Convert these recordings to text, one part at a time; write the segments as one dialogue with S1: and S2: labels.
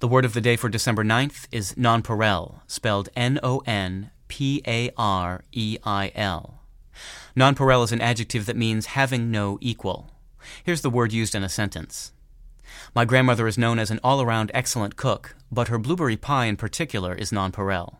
S1: The word of the day for December 9th is nonpareil, spelled N O N P A R E I L. Nonpareil is an adjective that means having no equal. Here's the word used in a sentence. My grandmother is known as an all around excellent cook, but her blueberry pie in particular is nonpareil.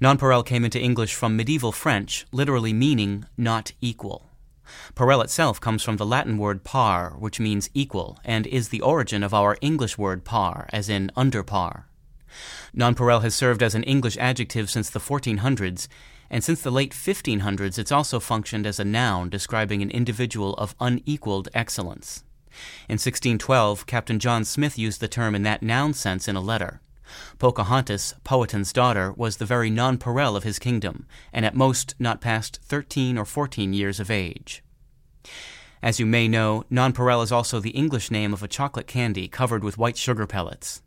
S1: Nonpareil came into English from medieval French, literally meaning not equal. Pareil itself comes from the Latin word par, which means equal, and is the origin of our English word par, as in under par. Nonpareil has served as an English adjective since the 1400s, and since the late 1500s it's also functioned as a noun describing an individual of unequaled excellence. In 1612, Captain John Smith used the term in that noun sense in a letter. Pocahontas, Powhatan's daughter, was the very nonpareil of his kingdom, and at most not past thirteen or fourteen years of age. As you may know, nonpareil is also the English name of a chocolate candy covered with white sugar pellets.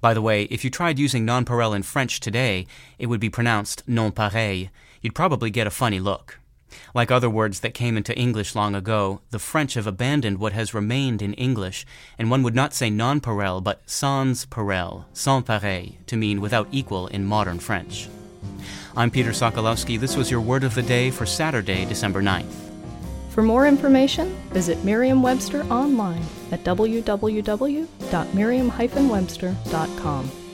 S1: By the way, if you tried using nonpareil in French today, it would be pronounced nonpareil. You'd probably get a funny look. Like other words that came into English long ago, the French have abandoned what has remained in English, and one would not say nonpareil but sans pareil, sans pareil, to mean without equal in modern French. I'm Peter Sokolowski. This was your word of the day for Saturday, December 9th.
S2: For more information, visit Merriam Webster online at www.merriam-webster.com.